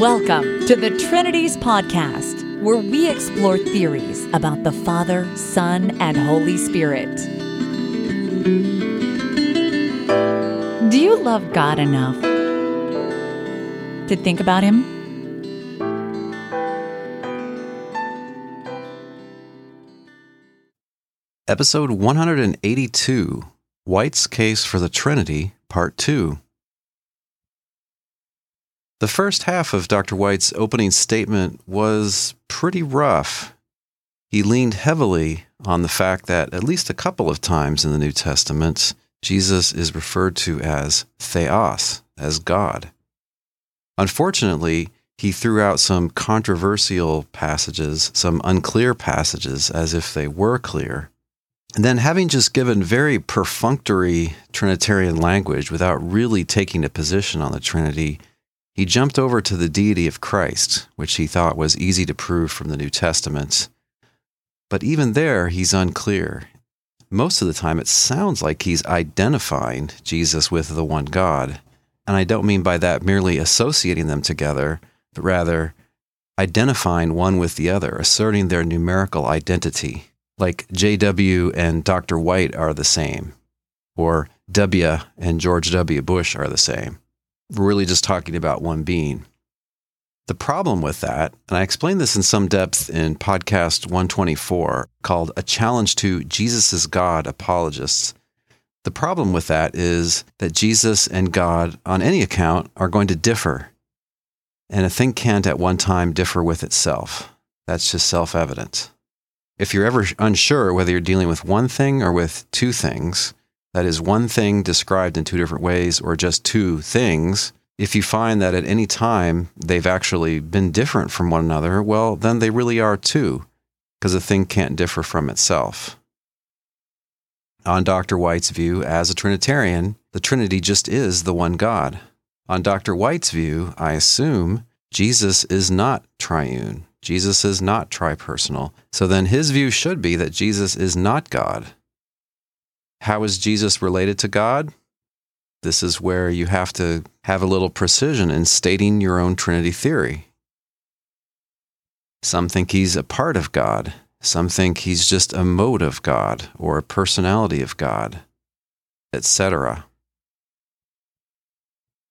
Welcome to the Trinities Podcast, where we explore theories about the Father, Son, and Holy Spirit. Do you love God enough to think about Him? Episode 182 White's Case for the Trinity, Part 2. The first half of Dr. White's opening statement was pretty rough. He leaned heavily on the fact that at least a couple of times in the New Testament, Jesus is referred to as Theos, as God. Unfortunately, he threw out some controversial passages, some unclear passages, as if they were clear. And then, having just given very perfunctory Trinitarian language without really taking a position on the Trinity, he jumped over to the deity of Christ, which he thought was easy to prove from the New Testament. But even there, he's unclear. Most of the time, it sounds like he's identifying Jesus with the one God. And I don't mean by that merely associating them together, but rather identifying one with the other, asserting their numerical identity, like JW and Dr. White are the same, or W and George W. Bush are the same. We're really just talking about one being. The problem with that, and I explained this in some depth in podcast 124 called A Challenge to Jesus is God Apologists. The problem with that is that Jesus and God, on any account, are going to differ. And a thing can't at one time differ with itself. That's just self evident. If you're ever unsure whether you're dealing with one thing or with two things, that is one thing described in two different ways or just two things, if you find that at any time they've actually been different from one another, well, then they really are two, because a thing can't differ from itself. On Dr. White's view, as a Trinitarian, the Trinity just is the one God. On Dr. White's view, I assume Jesus is not triune. Jesus is not tripersonal. So then his view should be that Jesus is not God. How is Jesus related to God? This is where you have to have a little precision in stating your own Trinity theory. Some think he's a part of God. Some think he's just a mode of God or a personality of God, etc.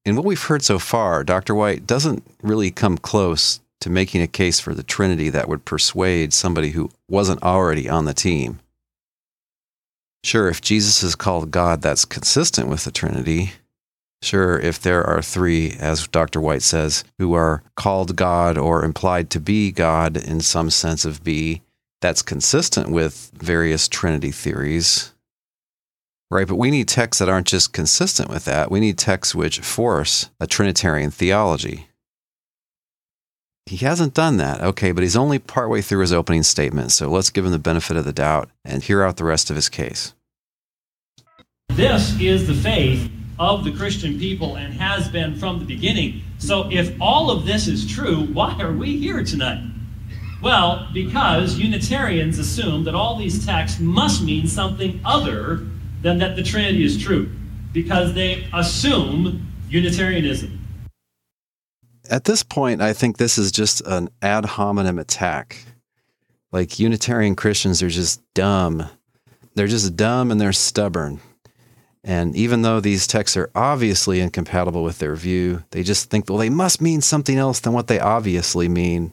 In what we've heard so far, Dr. White doesn't really come close to making a case for the Trinity that would persuade somebody who wasn't already on the team. Sure, if Jesus is called God, that's consistent with the Trinity. Sure, if there are three, as Dr. White says, who are called God or implied to be God in some sense of be, that's consistent with various Trinity theories. Right, but we need texts that aren't just consistent with that. We need texts which force a Trinitarian theology. He hasn't done that. Okay, but he's only partway through his opening statement, so let's give him the benefit of the doubt and hear out the rest of his case. This is the faith of the Christian people and has been from the beginning. So, if all of this is true, why are we here tonight? Well, because Unitarians assume that all these texts must mean something other than that the Trinity is true, because they assume Unitarianism. At this point, I think this is just an ad hominem attack. Like Unitarian Christians are just dumb. They're just dumb and they're stubborn. And even though these texts are obviously incompatible with their view, they just think, well, they must mean something else than what they obviously mean.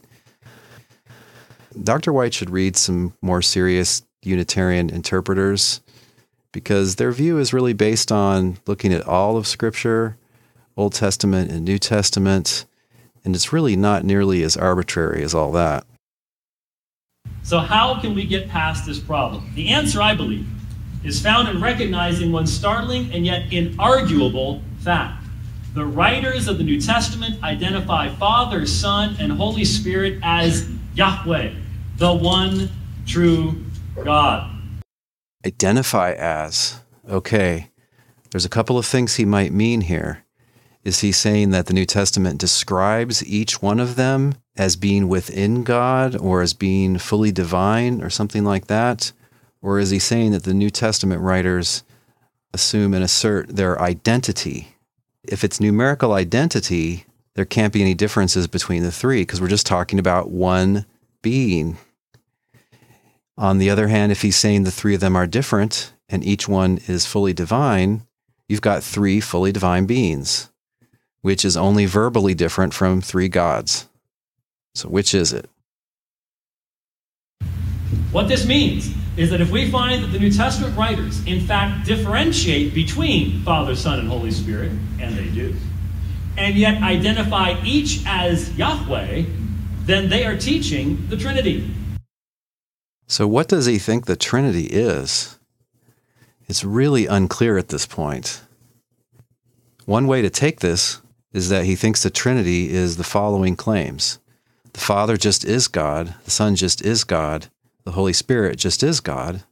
Dr. White should read some more serious Unitarian interpreters because their view is really based on looking at all of Scripture, Old Testament and New Testament, and it's really not nearly as arbitrary as all that. So, how can we get past this problem? The answer, I believe, is found in recognizing one startling and yet inarguable fact. The writers of the New Testament identify Father, Son, and Holy Spirit as Yahweh, the one true God. Identify as. Okay. There's a couple of things he might mean here. Is he saying that the New Testament describes each one of them as being within God or as being fully divine or something like that? Or is he saying that the New Testament writers assume and assert their identity? If it's numerical identity, there can't be any differences between the three because we're just talking about one being. On the other hand, if he's saying the three of them are different and each one is fully divine, you've got three fully divine beings, which is only verbally different from three gods. So, which is it? What this means is that if we find that the New Testament writers, in fact, differentiate between Father, Son, and Holy Spirit, and they do, and yet identify each as Yahweh, then they are teaching the Trinity. So, what does he think the Trinity is? It's really unclear at this point. One way to take this is that he thinks the Trinity is the following claims the Father just is God, the Son just is God, the Holy Spirit just is God.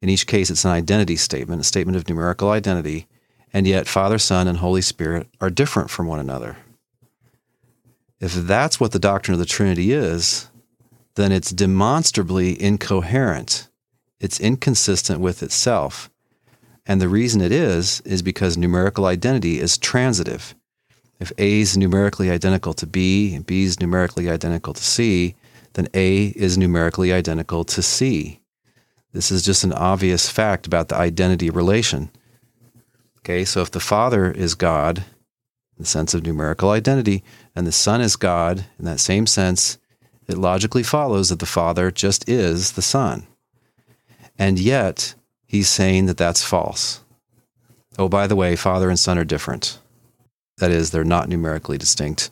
In each case, it's an identity statement, a statement of numerical identity, and yet Father, Son, and Holy Spirit are different from one another. If that's what the doctrine of the Trinity is, then it's demonstrably incoherent. It's inconsistent with itself. And the reason it is, is because numerical identity is transitive. If A is numerically identical to B and B is numerically identical to C, then A is numerically identical to C. This is just an obvious fact about the identity relation. Okay, so if the Father is God, in the sense of numerical identity, and the Son is God, in that same sense, it logically follows that the Father just is the Son. And yet, he's saying that that's false. Oh, by the way, Father and Son are different. That is, they're not numerically distinct.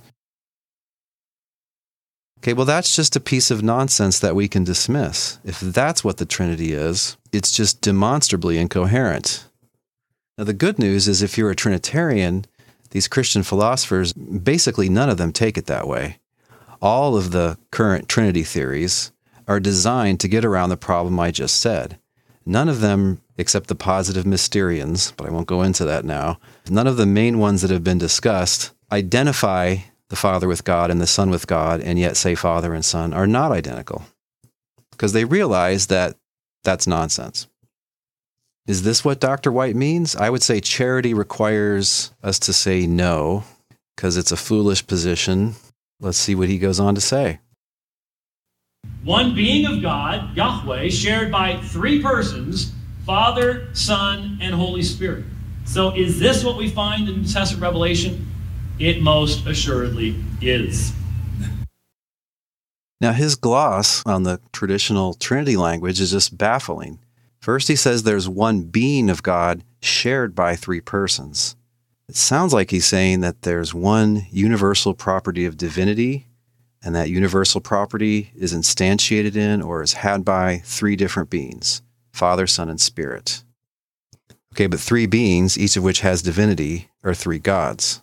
Okay, well, that's just a piece of nonsense that we can dismiss. If that's what the Trinity is, it's just demonstrably incoherent. Now, the good news is if you're a Trinitarian, these Christian philosophers, basically none of them take it that way. All of the current Trinity theories are designed to get around the problem I just said. None of them, except the positive Mysterians, but I won't go into that now, none of the main ones that have been discussed identify the Father with God and the Son with God, and yet say Father and Son are not identical because they realize that that's nonsense. Is this what Dr. White means? I would say charity requires us to say no because it's a foolish position. Let's see what he goes on to say. One being of God, Yahweh, shared by three persons Father, Son, and Holy Spirit. So, is this what we find in New Testament Revelation? It most assuredly is. Now, his gloss on the traditional Trinity language is just baffling. First, he says there's one being of God shared by three persons. It sounds like he's saying that there's one universal property of divinity, and that universal property is instantiated in or is had by three different beings Father, Son, and Spirit. Okay, but three beings, each of which has divinity, are three gods.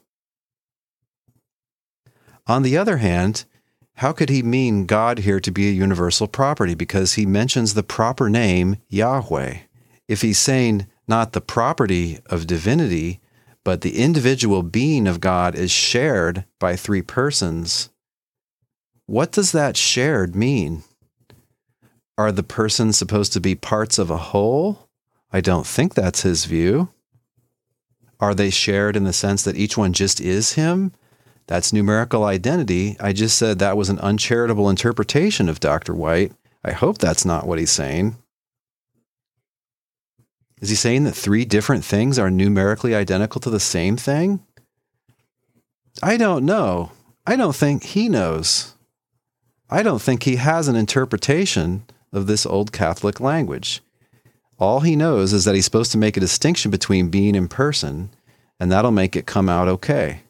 On the other hand, how could he mean God here to be a universal property? Because he mentions the proper name Yahweh. If he's saying not the property of divinity, but the individual being of God is shared by three persons, what does that shared mean? Are the persons supposed to be parts of a whole? I don't think that's his view. Are they shared in the sense that each one just is him? That's numerical identity. I just said that was an uncharitable interpretation of Dr. White. I hope that's not what he's saying. Is he saying that three different things are numerically identical to the same thing? I don't know. I don't think he knows. I don't think he has an interpretation of this old Catholic language. All he knows is that he's supposed to make a distinction between being and person, and that'll make it come out okay.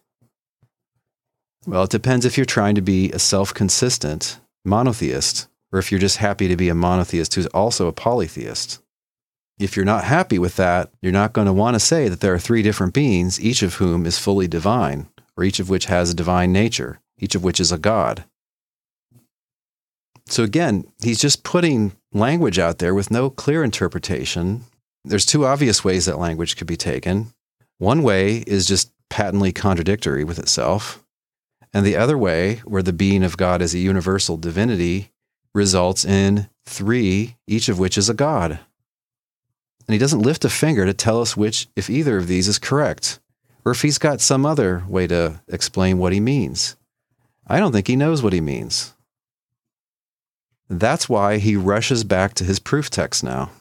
Well, it depends if you're trying to be a self consistent monotheist or if you're just happy to be a monotheist who's also a polytheist. If you're not happy with that, you're not going to want to say that there are three different beings, each of whom is fully divine, or each of which has a divine nature, each of which is a God. So again, he's just putting language out there with no clear interpretation. There's two obvious ways that language could be taken. One way is just patently contradictory with itself. And the other way, where the being of God is a universal divinity, results in three, each of which is a God. And he doesn't lift a finger to tell us which, if either of these is correct, or if he's got some other way to explain what he means. I don't think he knows what he means. That's why he rushes back to his proof text now.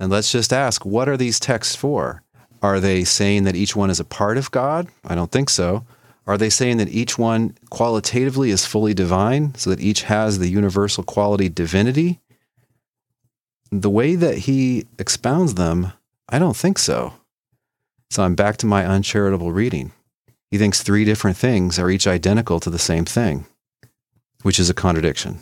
And let's just ask what are these texts for? Are they saying that each one is a part of God? I don't think so. Are they saying that each one qualitatively is fully divine, so that each has the universal quality divinity? The way that he expounds them, I don't think so. So I'm back to my uncharitable reading. He thinks three different things are each identical to the same thing, which is a contradiction.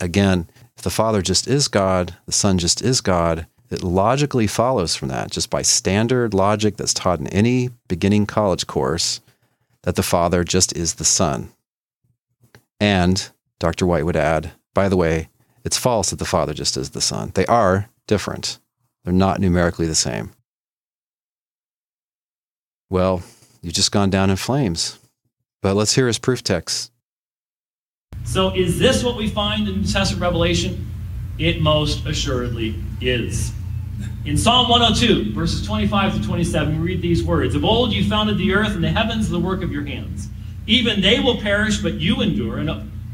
Again, if the Father just is God, the Son just is God, it logically follows from that, just by standard logic that's taught in any beginning college course, that the Father just is the Son. And, Dr. White would add, by the way, it's false that the Father just is the Son. They are different, they're not numerically the same. Well, you've just gone down in flames. But let's hear his proof text. So, is this what we find in the Testament Revelation? It most assuredly is. In Psalm 102, verses 25 to 27, we read these words Of old you founded the earth, and the heavens the work of your hands. Even they will perish, but you endure, and,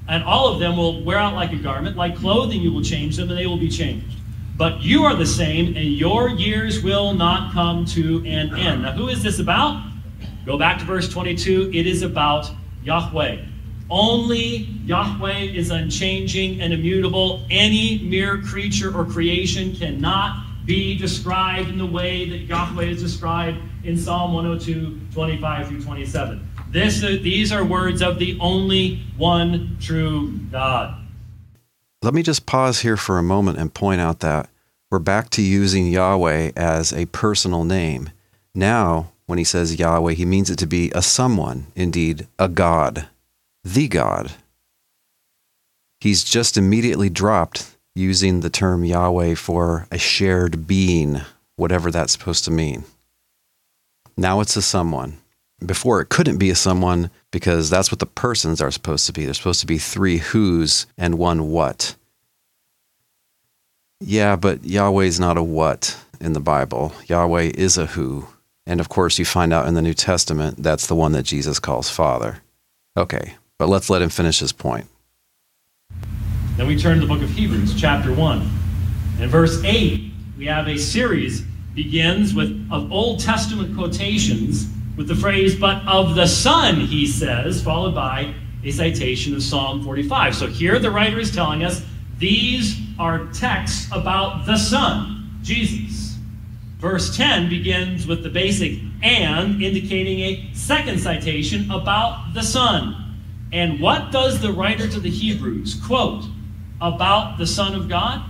and all of them will wear out like a garment. Like clothing, you will change them, and they will be changed. But you are the same, and your years will not come to an end. Now, who is this about? Go back to verse 22. It is about Yahweh. Only Yahweh is unchanging and immutable. Any mere creature or creation cannot be described in the way that Yahweh is described in Psalm 102, 25 through 27. This, uh, these are words of the only one true God. Let me just pause here for a moment and point out that we're back to using Yahweh as a personal name. Now, when he says Yahweh, he means it to be a someone, indeed, a God, the God. He's just immediately dropped using the term Yahweh for a shared being, whatever that's supposed to mean. Now it's a someone. Before it couldn't be a someone because that's what the persons are supposed to be. They're supposed to be three who's and one what. Yeah, but Yahweh's not a what in the Bible. Yahweh is a who. And of course, you find out in the New Testament that's the one that Jesus calls Father. Okay, but let's let him finish his point. Then we turn to the book of Hebrews, chapter 1. In verse 8, we have a series begins with of Old Testament quotations with the phrase, but of the Son, he says, followed by a citation of Psalm 45. So here the writer is telling us these are texts about the Son, Jesus. Verse 10 begins with the basic and, indicating a second citation about the Son. And what does the writer to the Hebrews quote about the Son of God?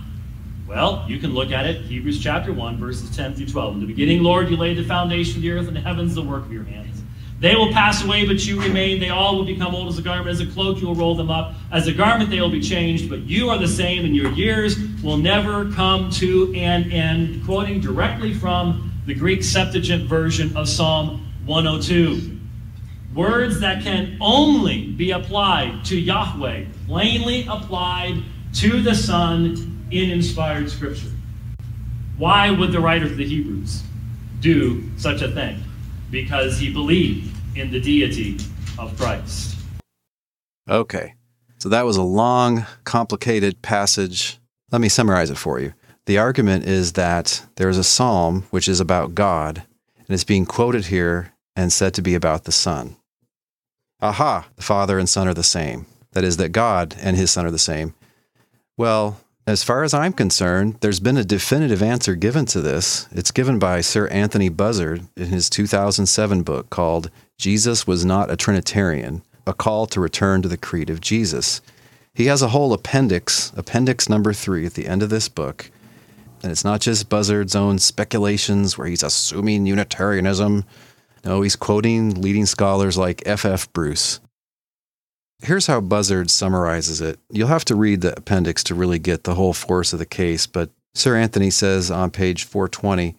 Well, you can look at it, Hebrews chapter 1, verses 10 through 12. In the beginning, Lord, you laid the foundation of the earth and the heavens, the work of your hands. They will pass away, but you remain. They all will become old as a garment. As a cloak, you will roll them up. As a garment, they will be changed, but you are the same, and your years will never come to an end. Quoting directly from the Greek Septuagint version of Psalm 102. Words that can only be applied to Yahweh, plainly applied to the Son in inspired Scripture. Why would the writer of the Hebrews do such a thing? Because he believed in the deity of Christ. Okay, so that was a long, complicated passage. Let me summarize it for you. The argument is that there is a psalm which is about God, and it's being quoted here and said to be about the Son. Aha, the Father and Son are the same. That is, that God and his Son are the same. Well, as far as I'm concerned, there's been a definitive answer given to this. It's given by Sir Anthony Buzzard in his 2007 book called Jesus Was Not a Trinitarian A Call to Return to the Creed of Jesus. He has a whole appendix, appendix number three, at the end of this book. And it's not just Buzzard's own speculations where he's assuming Unitarianism. No, he's quoting leading scholars like F. F. Bruce. Here's how Buzzard summarizes it. You'll have to read the appendix to really get the whole force of the case, but Sir Anthony says on page 420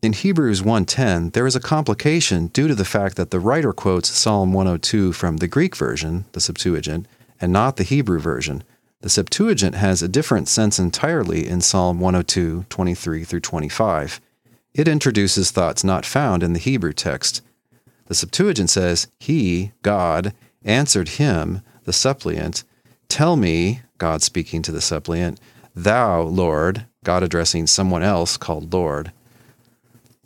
in Hebrews 1:10 there is a complication due to the fact that the writer quotes Psalm 102 from the Greek version, the Septuagint, and not the Hebrew version. The Septuagint has a different sense entirely in Psalm 102, 23 through 25. it introduces thoughts not found in the Hebrew text. The Septuagint says, He, God, answered him, the suppliant, Tell me, God speaking to the suppliant, Thou, Lord, God addressing someone else called Lord.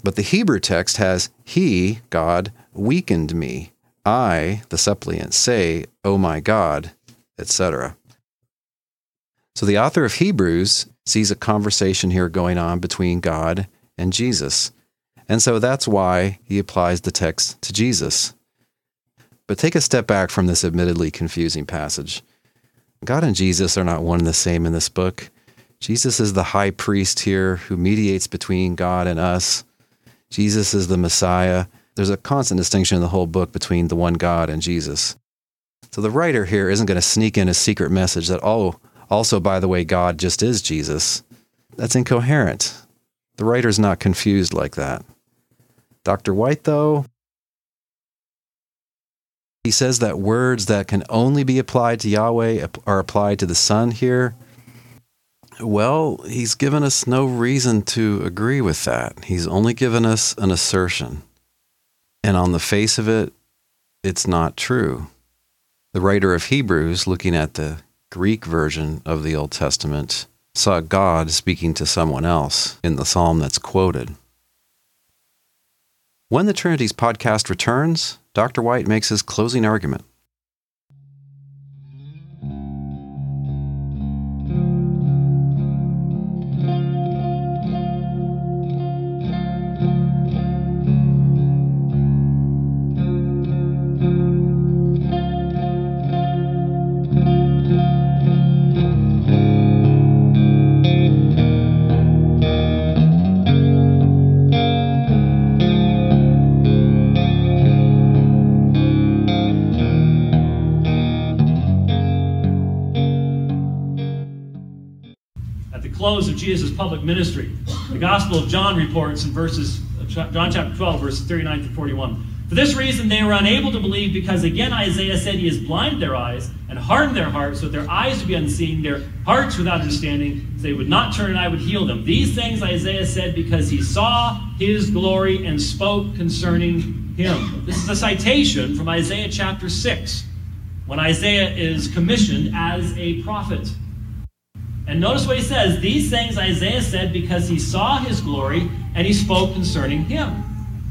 But the Hebrew text has, He, God, weakened me. I, the suppliant, say, O my God, etc. So the author of Hebrews sees a conversation here going on between God and Jesus. And so that's why he applies the text to Jesus. But take a step back from this admittedly confusing passage. God and Jesus are not one and the same in this book. Jesus is the high priest here who mediates between God and us. Jesus is the Messiah. There's a constant distinction in the whole book between the one God and Jesus. So the writer here isn't going to sneak in a secret message that, oh, also, by the way, God just is Jesus. That's incoherent. The writer's not confused like that. Dr. White, though, he says that words that can only be applied to Yahweh are applied to the Son here. Well, he's given us no reason to agree with that. He's only given us an assertion. And on the face of it, it's not true. The writer of Hebrews, looking at the Greek version of the Old Testament, saw God speaking to someone else in the psalm that's quoted. When the Trinities podcast returns, Dr. White makes his closing argument. Public ministry. The Gospel of John reports in verses, uh, John chapter 12, verses 39 to 41. For this reason, they were unable to believe because again Isaiah said, He has blinded their eyes and hardened their hearts, so that their eyes would be unseen, their hearts without understanding, so they would not turn and I would heal them. These things Isaiah said because he saw his glory and spoke concerning him. This is a citation from Isaiah chapter 6, when Isaiah is commissioned as a prophet. And notice what he says These things Isaiah said because he saw his glory and he spoke concerning him.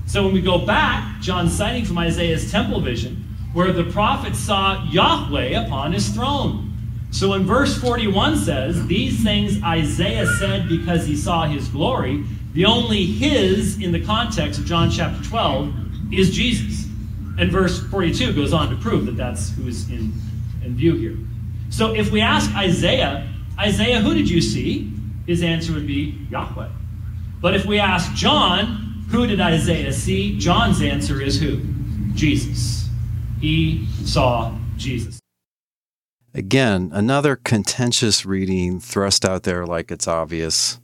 So when we go back, John citing from Isaiah's temple vision, where the prophet saw Yahweh upon his throne. So in verse 41 says, These things Isaiah said because he saw his glory. The only his in the context of John chapter 12 is Jesus. And verse 42 goes on to prove that that's who is in, in view here. So if we ask Isaiah, Isaiah, who did you see? His answer would be Yahweh. But if we ask John, who did Isaiah see? John's answer is who? Jesus. He saw Jesus. Again, another contentious reading thrust out there like it's obvious.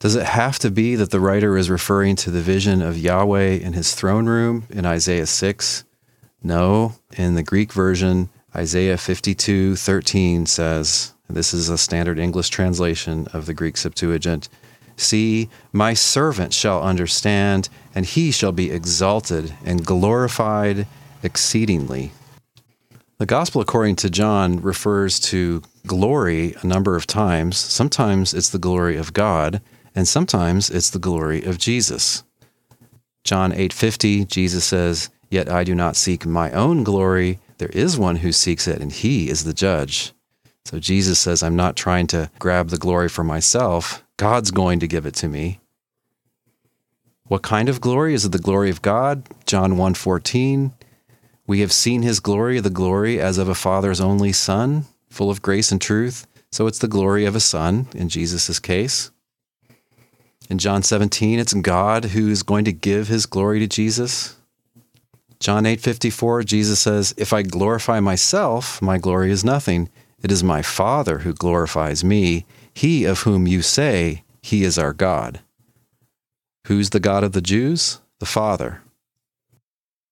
Does it have to be that the writer is referring to the vision of Yahweh in his throne room in Isaiah 6? No. In the Greek version, Isaiah 52 13 says, this is a standard English translation of the Greek Septuagint. See, my servant shall understand, and he shall be exalted and glorified exceedingly. The Gospel according to John refers to glory a number of times. Sometimes it's the glory of God, and sometimes it's the glory of Jesus. John 8:50, Jesus says, "Yet I do not seek my own glory, there is one who seeks it, and he is the judge." So Jesus says, I'm not trying to grab the glory for myself. God's going to give it to me. What kind of glory? Is it the glory of God? John 1:14. We have seen his glory, the glory as of a father's only son, full of grace and truth. So it's the glory of a son in Jesus' case. In John 17, it's God who is going to give his glory to Jesus. John 8:54, Jesus says, "If I glorify myself, my glory is nothing. It is my Father who glorifies me, he of whom you say, He is our God. Who's the God of the Jews? The Father.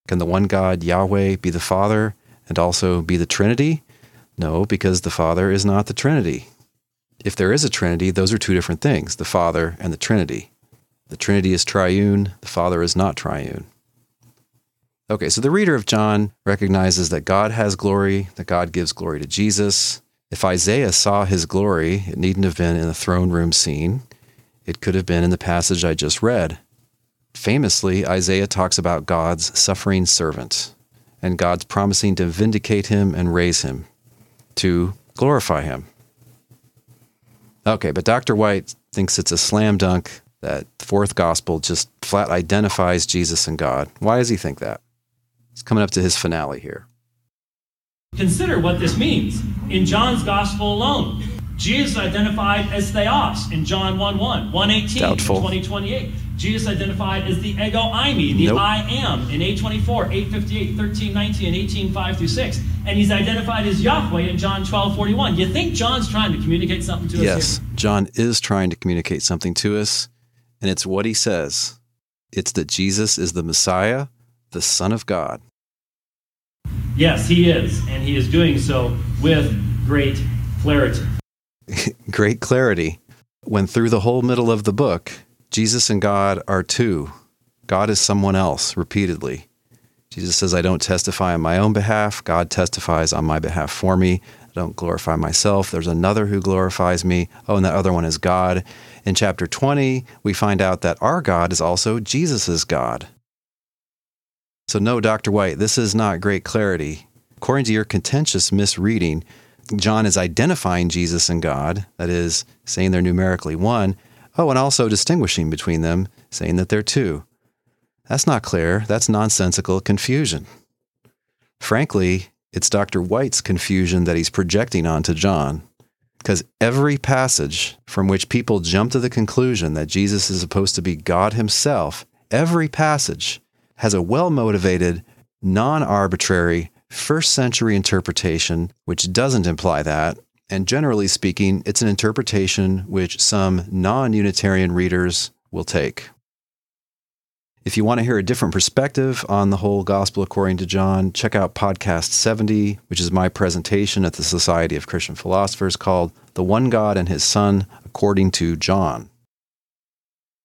Can the one God, Yahweh, be the Father and also be the Trinity? No, because the Father is not the Trinity. If there is a Trinity, those are two different things the Father and the Trinity. The Trinity is triune, the Father is not triune. Okay, so the reader of John recognizes that God has glory, that God gives glory to Jesus. If Isaiah saw his glory, it needn't have been in the throne room scene. It could have been in the passage I just read. Famously, Isaiah talks about God's suffering servant and God's promising to vindicate him and raise him, to glorify him. Okay, but Dr. White thinks it's a slam dunk that fourth gospel just flat identifies Jesus and God. Why does he think that? It's coming up to his finale here. Consider what this means. In John's gospel alone, Jesus identified as Theos in John 1 1, 118, Doubtful. 20, 28. Jesus identified as the ego eimi, the Nope. I am, in 824, 858, 13, 19, and 18, 5 through 6. And he's identified as Yahweh in John 12, 41. You think John's trying to communicate something to us Yes. John is trying to communicate something to us, and it's what he says it's that Jesus is the Messiah, the Son of God. Yes, he is. And he is doing so with great clarity. Great clarity. When through the whole middle of the book, Jesus and God are two. God is someone else repeatedly. Jesus says, I don't testify on my own behalf. God testifies on my behalf for me. I don't glorify myself. There's another who glorifies me. Oh, and that other one is God. In chapter 20, we find out that our God is also Jesus' God. So, no, Dr. White, this is not great clarity. According to your contentious misreading, John is identifying Jesus and God, that is, saying they're numerically one. Oh, and also distinguishing between them, saying that they're two. That's not clear. That's nonsensical confusion. Frankly, it's Dr. White's confusion that he's projecting onto John. Because every passage from which people jump to the conclusion that Jesus is supposed to be God himself, every passage has a well motivated, non arbitrary, first century interpretation which doesn't imply that. And generally speaking, it's an interpretation which some non Unitarian readers will take. If you want to hear a different perspective on the whole gospel according to John, check out podcast 70, which is my presentation at the Society of Christian Philosophers called The One God and His Son According to John.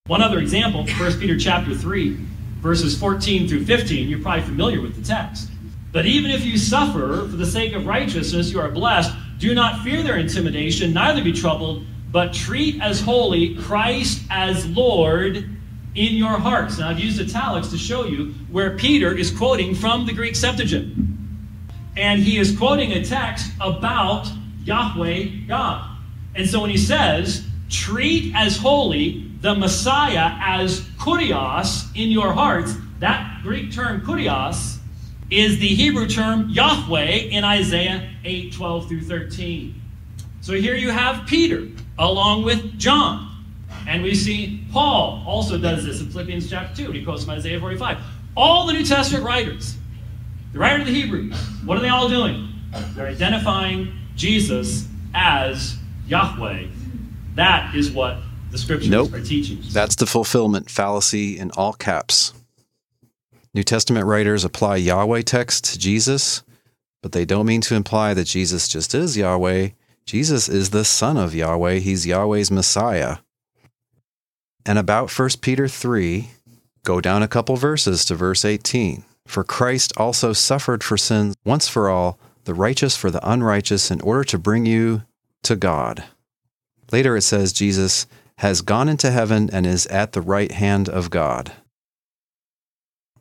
One other example, 1 Peter chapter 3, verses 14 through 15. You're probably familiar with the text. But even if you suffer for the sake of righteousness, you are blessed. Do not fear their intimidation, neither be troubled, but treat as holy Christ as Lord in your hearts. Now, I've used italics to show you where Peter is quoting from the Greek Septuagint. And he is quoting a text about Yahweh God. And so when he says, treat as holy the Messiah as kurios in your hearts, that Greek term kurios is the Hebrew term Yahweh in Isaiah 8 12 through 13. So here you have Peter along with John. And we see Paul also does this in Philippians chapter 2. He quotes from Isaiah 45. All the New Testament writers, the writer of the Hebrews, what are they all doing? They're identifying Jesus as Yahweh. That is what the scriptures Nope. are teaching. us. That's the fulfillment fallacy in all caps. New Testament writers apply Yahweh text to Jesus, but they don't mean to imply that Jesus just is Yahweh. Jesus is the Son of Yahweh, He's Yahweh's Messiah. And about 1 Peter 3, go down a couple verses to verse 18. For Christ also suffered for sins once for all, the righteous for the unrighteous, in order to bring you to God. Later it says Jesus has gone into heaven and is at the right hand of God.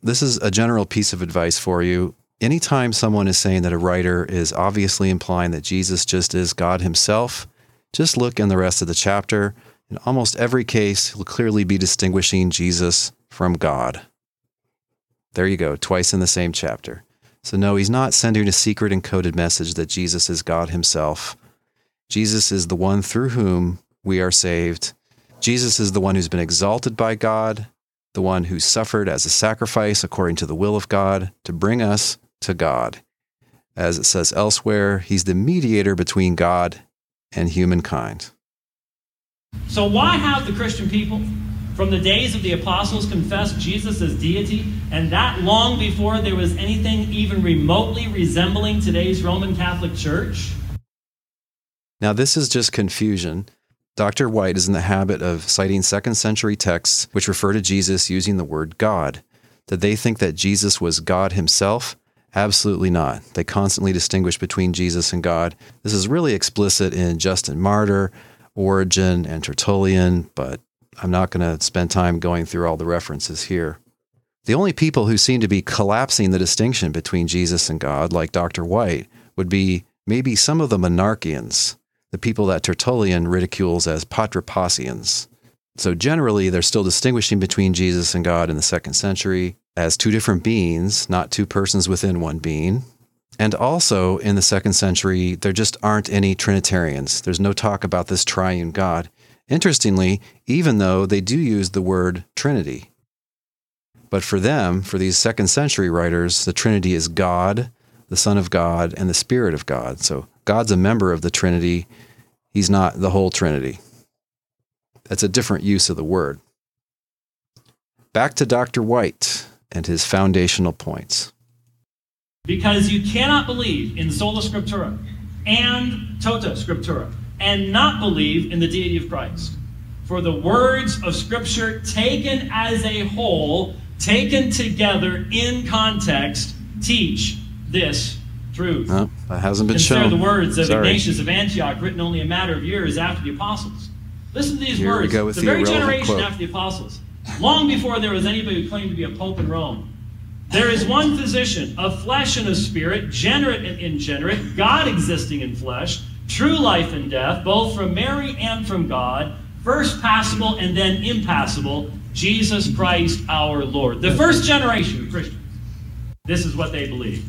This is a general piece of advice for you. Anytime someone is saying that a writer is obviously implying that Jesus just is God himself, just look in the rest of the chapter. In almost every case, he'll clearly be distinguishing Jesus from God. There you go, twice in the same chapter. So, no, he's not sending a secret encoded message that Jesus is God himself. Jesus is the one through whom we are saved. Jesus is the one who's been exalted by God, the one who suffered as a sacrifice according to the will of God to bring us to God. As it says elsewhere, he's the mediator between God and humankind. So, why have the Christian people from the days of the apostles confessed Jesus as deity, and that long before there was anything even remotely resembling today's Roman Catholic Church? Now, this is just confusion. Dr. White is in the habit of citing second century texts which refer to Jesus using the word God. Did they think that Jesus was God himself? Absolutely not. They constantly distinguish between Jesus and God. This is really explicit in Justin Martyr, Origen, and Tertullian, but I'm not going to spend time going through all the references here. The only people who seem to be collapsing the distinction between Jesus and God, like Dr. White, would be maybe some of the monarchians, the people that Tertullian ridicules as patripassians. So generally, they're still distinguishing between Jesus and God in the second century as two different beings, not two persons within one being. And also in the second century, there just aren't any Trinitarians. There's no talk about this triune God. Interestingly, even though they do use the word Trinity. But for them, for these second century writers, the Trinity is God, the Son of God, and the Spirit of God. So God's a member of the Trinity. He's not the whole Trinity. That's a different use of the word. Back to Dr. White and his foundational points. Because you cannot believe in sola scriptura and tota scriptura and not believe in the deity of Christ. For the words of Scripture taken as a whole, taken together in context, teach this truth. No, that hasn't been Consider shown. the words of Sorry. Ignatius of Antioch, written only a matter of years after the apostles. Listen to these Here we words. go with the the very generation quote. after the apostles, long before there was anybody who claimed to be a pope in Rome. There is one physician of flesh and of spirit, generate and ingenerate, God existing in flesh, true life and death, both from Mary and from God, first passible and then impassible, Jesus Christ our Lord. The first generation of Christians. This is what they believe.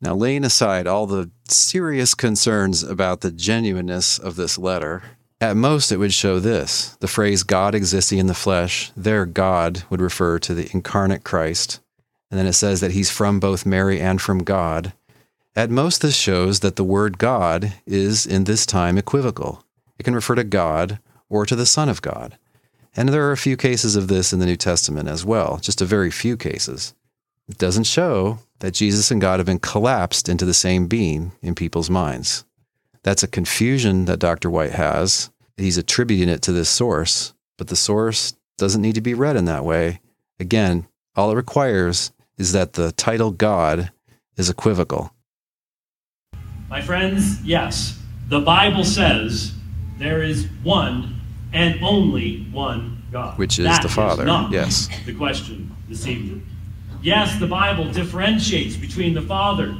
Now, laying aside all the serious concerns about the genuineness of this letter, at most it would show this the phrase God existing in the flesh, their God would refer to the incarnate Christ. And then it says that he's from both Mary and from God. At most, this shows that the word God is in this time equivocal. It can refer to God or to the Son of God. And there are a few cases of this in the New Testament as well, just a very few cases. It doesn't show that Jesus and God have been collapsed into the same being in people's minds. That's a confusion that Dr. White has. He's attributing it to this source, but the source doesn't need to be read in that way. Again, all it requires is that the title God is equivocal. My friends, yes, the Bible says there is one and only one God. Which is That the Father, not yes. The question this evening. Yes, the Bible differentiates between the Father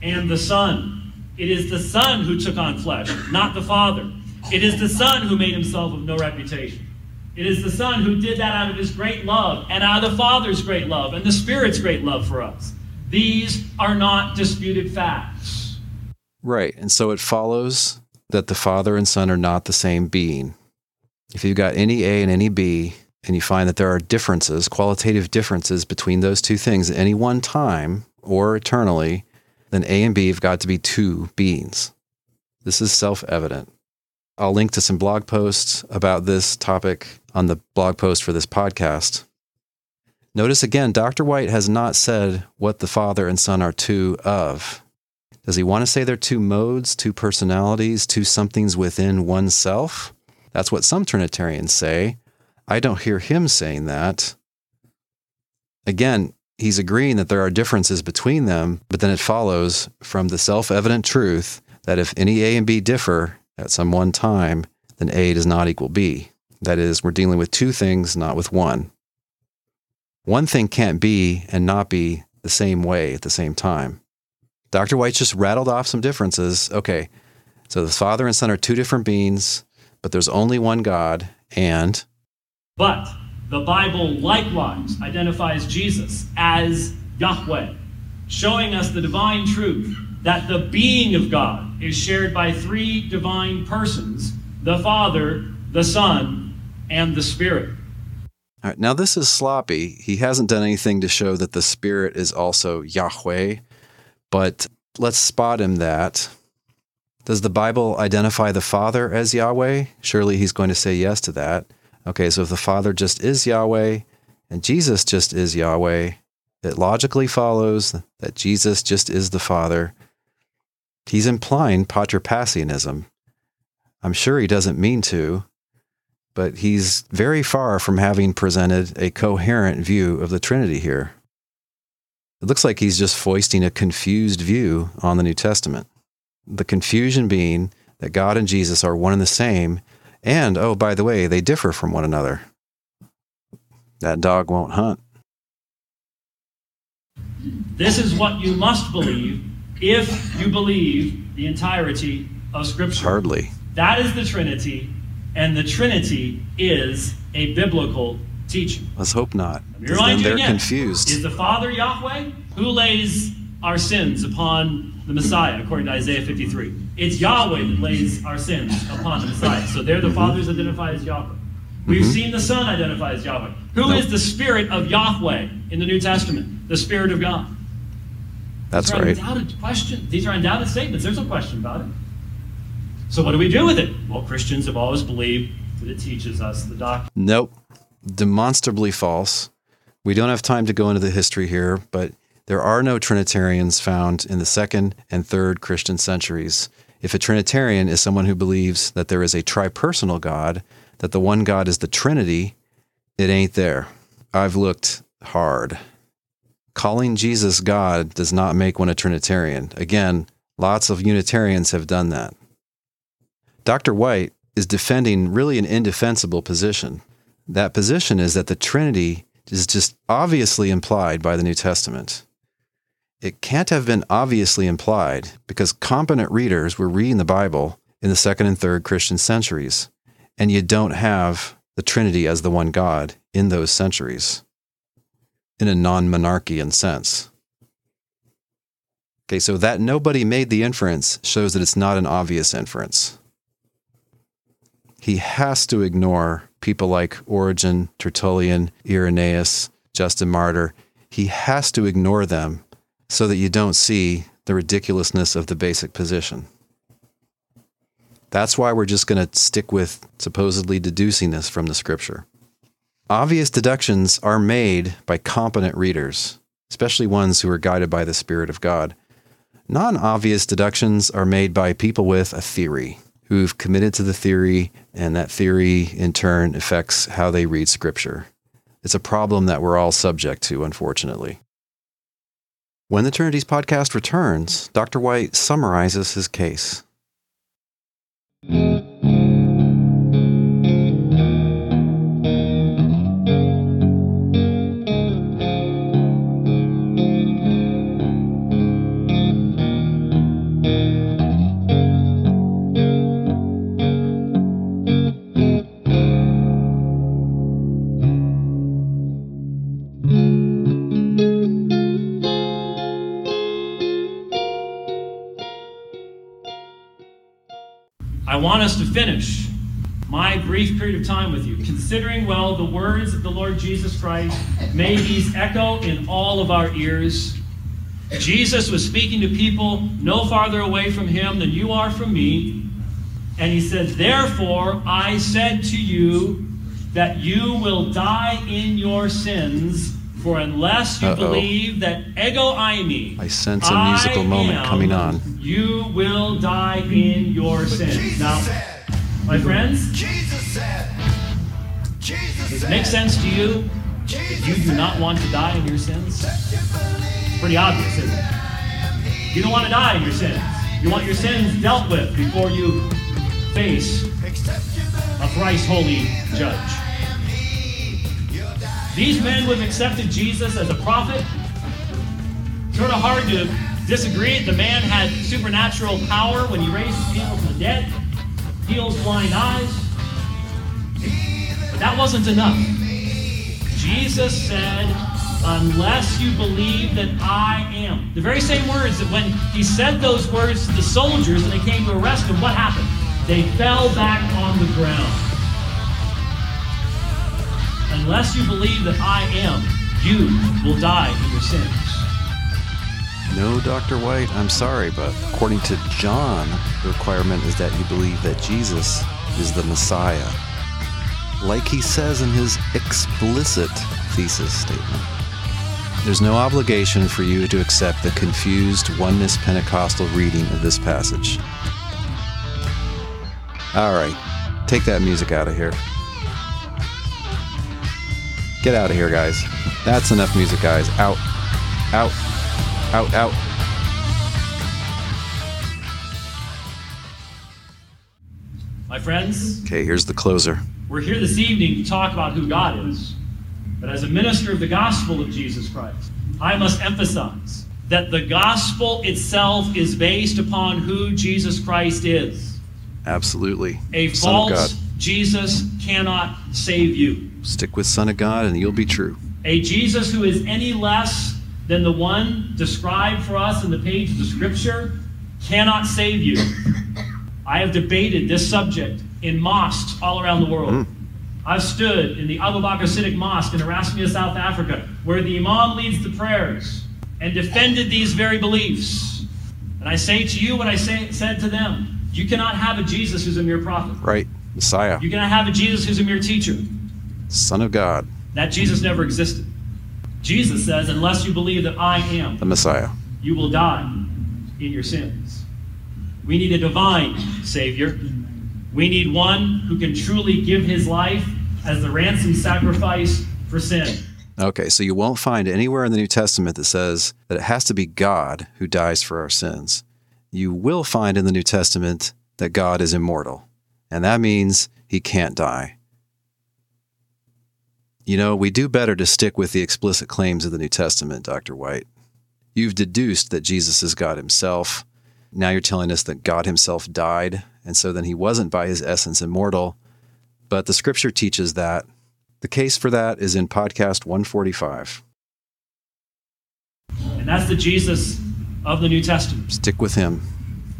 and the Son. It is the Son who took on flesh, not the Father. It is the Son who made himself of no reputation. It is the Son who did that out of his great love and out of the Father's great love and the Spirit's great love for us. These are not disputed facts. Right. And so it follows that the Father and Son are not the same being. If you've got any A and any B, and you find that there are differences, qualitative differences between those two things at any one time or eternally, then A and B have got to be two beings. This is self evident. I'll link to some blog posts about this topic on the blog post for this podcast. Notice again, Dr. White has not said what the Father and Son are two of. Does he want to say they're two modes, two personalities, two somethings within oneself? That's what some Trinitarians say. I don't hear him saying that. Again, he's agreeing that there are differences between them, but then it follows from the self evident truth that if any A and B differ at some one time, then A does not equal B. That is, we're dealing with two things, not with one. One thing can't be and not be the same way at the same time. Dr. White just rattled off some differences. Okay, so the Father and Son are two different beings, but there's only one God, and But the Bible likewise identifies Jesus as Yahweh, showing us the divine truth that the being of God is shared by three divine persons the Father, the Son, and the Spirit. All right, now this is sloppy. He hasn't done anything to show that the Spirit is also Yahweh, but let's spot him that. Does the Bible identify the Father as Yahweh? Surely he's going to say yes to that. Okay, so if the Father just is Yahweh and Jesus just is Yahweh, it logically follows that Jesus just is the Father. He's implying patripassianism. I'm sure he doesn't mean to, but he's very far from having presented a coherent view of the Trinity here. It looks like he's just foisting a confused view on the New Testament. The confusion being that God and Jesus are one and the same, and, oh, by the way, they differ from one another. That dog won't hunt. This is what you must believe if you believe the entirety of Scripture. Hardly. That is the Trinity, and the Trinity is a biblical teaching. Let's hope not. Let me 'cause remind then they're again. confused. Is the Father Yahweh? Who lays our sins upon the Messiah, according to Isaiah 53? It's Yahweh that lays our sins upon the Messiah. So there the Mm-hmm. Father's identified as Yahweh. We've seen the Son identified as Yahweh. Who is Nope. the Spirit of Yahweh in the New Testament? The Spirit of God. That's These are right. undoubted question. These are undoubted statements. There's no question about it. So what do we do with it? Well, Christians have always believed that it teaches us the doctrine. Nope. Demonstrably false. We don't have time to go into the history here, but there are no Trinitarians found in the second and third Christian centuries. If a Trinitarian is someone who believes that there is a tripersonal God, that the one God is the Trinity, it ain't there. I've looked hard. Calling Jesus God does not make one a Trinitarian. Again, lots of Unitarians have done that. Dr. White is defending really an indefensible position. That position is that the Trinity is just obviously implied by the New Testament. It can't have been obviously implied because competent readers were reading the Bible in the second and third Christian centuries, and you don't have the Trinity as the one God in those centuries in a non monarchian sense. Okay, so that nobody made the inference shows that it's not an obvious inference he has to ignore people like Origen, Tertullian, Irenaeus, Justin Martyr. He has to ignore them so that you don't see the ridiculousness of the basic position. That's why we're just going to stick with supposedly deducing this from the scripture. Obvious deductions are made by competent readers, especially ones who are guided by the Spirit of God. Non obvious deductions are made by people with a theory who've committed to the theory, and that theory in turn affects how they read scripture. It's a problem that we're all subject to, unfortunately. When the Trinities podcast returns, Dr. White summarizes his case. Period of time with you, considering well the words of the Lord Jesus Christ. May these echo in all of our ears. Jesus was speaking to people no farther away from him than you are from me. And he said, Therefore, I said to you that you will die in your sins, for unless you Uh-oh. believe that ego eimi, I sense a musical moment am, coming on. You will die in your sins. Now, my friends, Jesus said. Jesus does it make sense to you that you do not want to die in your sins? Pretty obvious, isn't it? You don't want to die in your sins. You want your sins dealt with before you face a thrice holy judge. These men would have accepted Jesus as a prophet. Sort of hard to disagree. The man had supernatural power when he raised people from the dead, heals blind eyes. That wasn't enough. Jesus said, Unless you believe that I am. The very same words that when he said those words to the soldiers and they came to arrest him, what happened? They fell back on the ground. Unless you believe that I am, you will die in your sins. No, Dr. White, I'm sorry, but according to John, the requirement is that you believe that Jesus is the Messiah. Like he says in his explicit thesis statement. There's no obligation for you to accept the confused oneness Pentecostal reading of this passage. All right. Take that music out of here. Get out of here, guys. That's enough music, guys. Out. Out. Out, out. My friends, Okay, here's the closer. We're here this evening to talk about who God is. But as a minister of the gospel of Jesus Christ, I must emphasize that the gospel itself is based upon who Jesus Christ is. Absolutely. A Son of God. false Jesus cannot save you. Stick with Son of God and you'll be true. A Jesus who is any less than the one described for us in the pages of Scripture cannot save you. I have debated this subject in mosques all around the world. Hmm. I've stood in the Abu Bakr Siddiq Mosque in Erasmia, South Africa, where the Imam leads the prayers and defended these very beliefs. And I say to you what I say, said to them you cannot have a Jesus who's a mere prophet. Right. Messiah. You cannot have a Jesus who's a mere teacher. Son of God. That Jesus never existed. Jesus says, unless you believe that I am, The Messiah. you will die in your sins. We need a divine Savior. We need one who can truly give his life as the ransom sacrifice for sin. Okay, so you won't find anywhere in the New Testament that says that it has to be God who dies for our sins. You will find in the New Testament that God is immortal, and that means he can't die. You know, we do better to stick with the explicit claims of the New Testament, Dr. White. You've deduced that Jesus is God himself. Now you're telling us that God himself died, and so then he wasn't by his essence immortal. But the scripture teaches that. The case for that is in podcast 145. And that's the Jesus of the New Testament. Stick with him.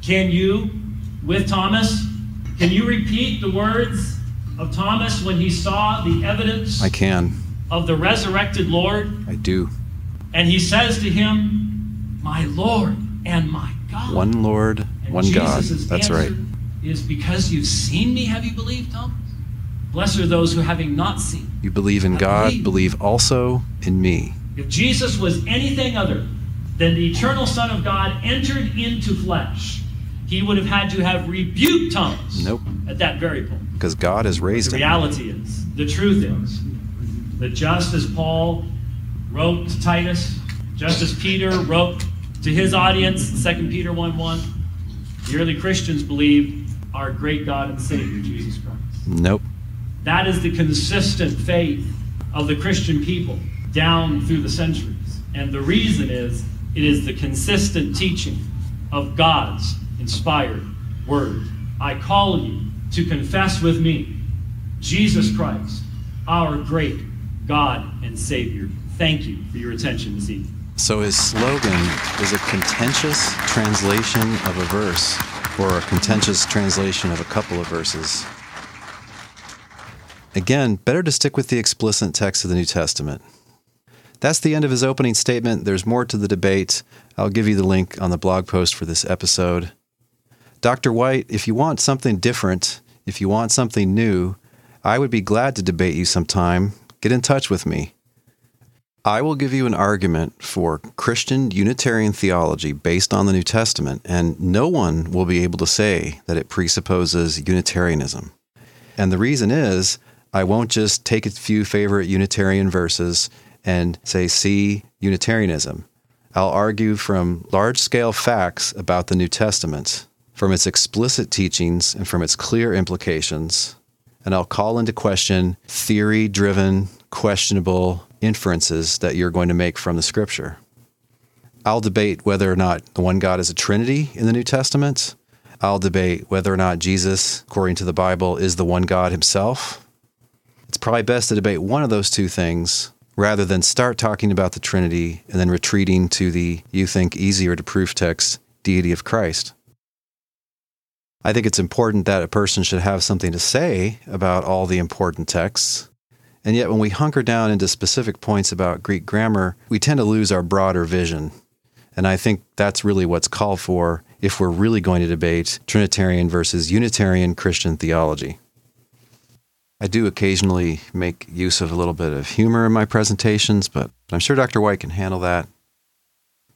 Can you, with Thomas, can you repeat the words of Thomas when he saw the evidence I can. of the resurrected Lord? I do. And he says to him, My Lord and my God. One Lord, And one God. That's right. Is because you've seen me, have you believed, Thomas? Blessed are those who, having not seen. You believe in God, believe. believe also in me. If Jesus was anything other than the eternal Son of God entered into flesh, he would have had to have rebuked Thomas Nope. at that very point. Because God has raised The him. reality is, the truth is, that just as Paul wrote to Titus, just as Peter wrote to his audience, 2 Peter 1 1, the early Christians believed our great God and Savior, Jesus Christ. Nope. That is the consistent faith of the Christian people down through the centuries. And the reason is it is the consistent teaching of God's inspired word. I call you to confess with me Jesus Christ, our great God and Savior. Thank you for your attention this evening. So his slogan is a contentious translation of a verse, or a contentious translation of a couple of verses. Again, better to stick with the explicit text of the New Testament. That's the end of his opening statement. There's more to the debate. I'll give you the link on the blog post for this episode. Dr. White, if you want something different, if you want something new, I would be glad to debate you sometime. Get in touch with me. I will give you an argument for Christian Unitarian theology based on the New Testament, and no one will be able to say that it presupposes Unitarianism. And the reason is, I won't just take a few favorite Unitarian verses and say, see Unitarianism. I'll argue from large scale facts about the New Testament, from its explicit teachings and from its clear implications, and I'll call into question theory driven, questionable inferences that you're going to make from the scripture. I'll debate whether or not the one God is a Trinity in the New Testament. I'll debate whether or not Jesus, according to the Bible, is the one God himself. It's probably best to debate one of those two things rather than start talking about the Trinity and then retreating to the, you think, easier to prove text, deity of Christ. I think it's important that a person should have something to say about all the important texts. And yet, when we hunker down into specific points about Greek grammar, we tend to lose our broader vision. And I think that's really what's called for if we're really going to debate Trinitarian versus Unitarian Christian theology. I do occasionally make use of a little bit of humor in my presentations, but I'm sure Dr. White can handle that.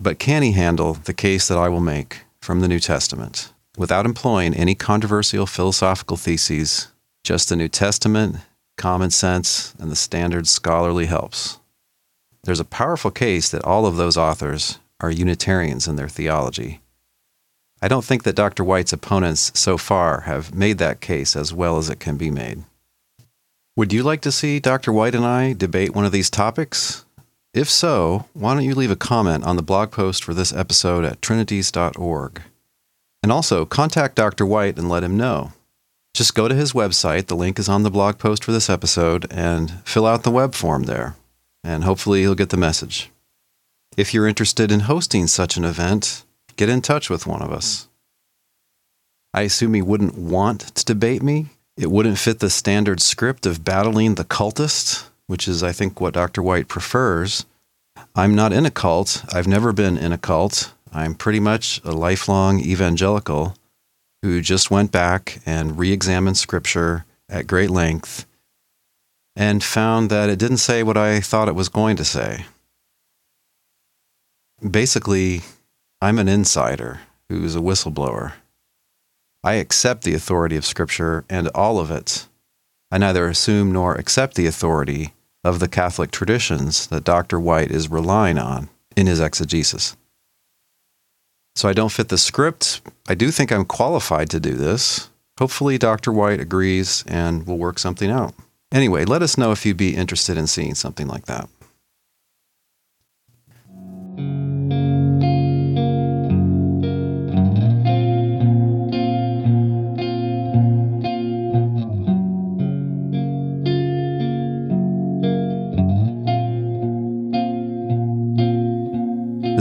But can he handle the case that I will make from the New Testament? without employing any controversial philosophical theses, just the New Testament, common sense, and the standard scholarly helps. There's a powerful case that all of those authors are Unitarians in their theology. I don't think that Dr. White's opponents so far have made that case as well as it can be made. Would you like to see Dr. White and I debate one of these topics? If so, why don't you leave a comment on the blog post for this episode at trinities.org? And also, contact Dr. White and let him know. Just go to his website, the link is on the blog post for this episode, and fill out the web form there, and hopefully he'll get the message. If you're interested in hosting such an event, get in touch with one of us. I assume he wouldn't want to debate me. It wouldn't fit the standard script of battling the cultist, which is, I think, what Dr. White prefers. I'm not in a cult. I've never been in a cult. I'm pretty much a lifelong evangelical who just went back and re examined scripture at great length and found that it didn't say what I thought it was going to say. Basically, I'm an insider who's a whistleblower. I accept the authority of Scripture and all of it. I neither assume nor accept the authority of the Catholic traditions that Dr. White is relying on in his exegesis. So I don't fit the script. I do think I'm qualified to do this. Hopefully, Dr. White agrees and we'll work something out. Anyway, let us know if you'd be interested in seeing something like that.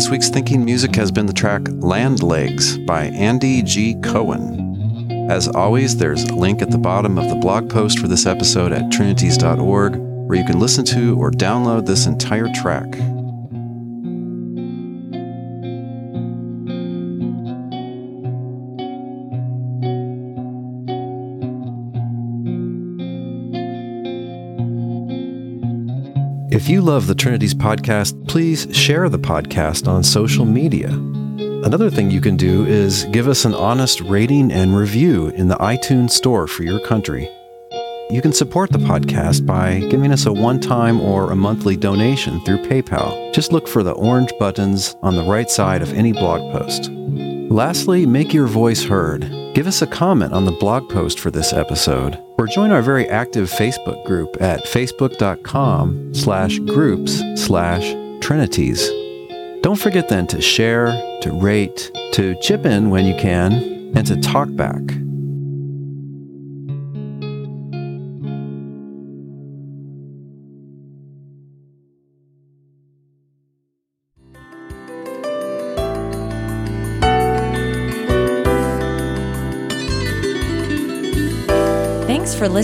This week's thinking music has been the track Land Legs by Andy G. Cohen. As always, there's a link at the bottom of the blog post for this episode at trinities.org where you can listen to or download this entire track. If you love the Trinities podcast, please share the podcast on social media. Another thing you can do is give us an honest rating and review in the iTunes store for your country. You can support the podcast by giving us a one time or a monthly donation through PayPal. Just look for the orange buttons on the right side of any blog post. Lastly, make your voice heard. Give us a comment on the blog post for this episode, or join our very active Facebook group at facebook.com slash groups slash trinities. Don't forget then to share, to rate, to chip in when you can, and to talk back.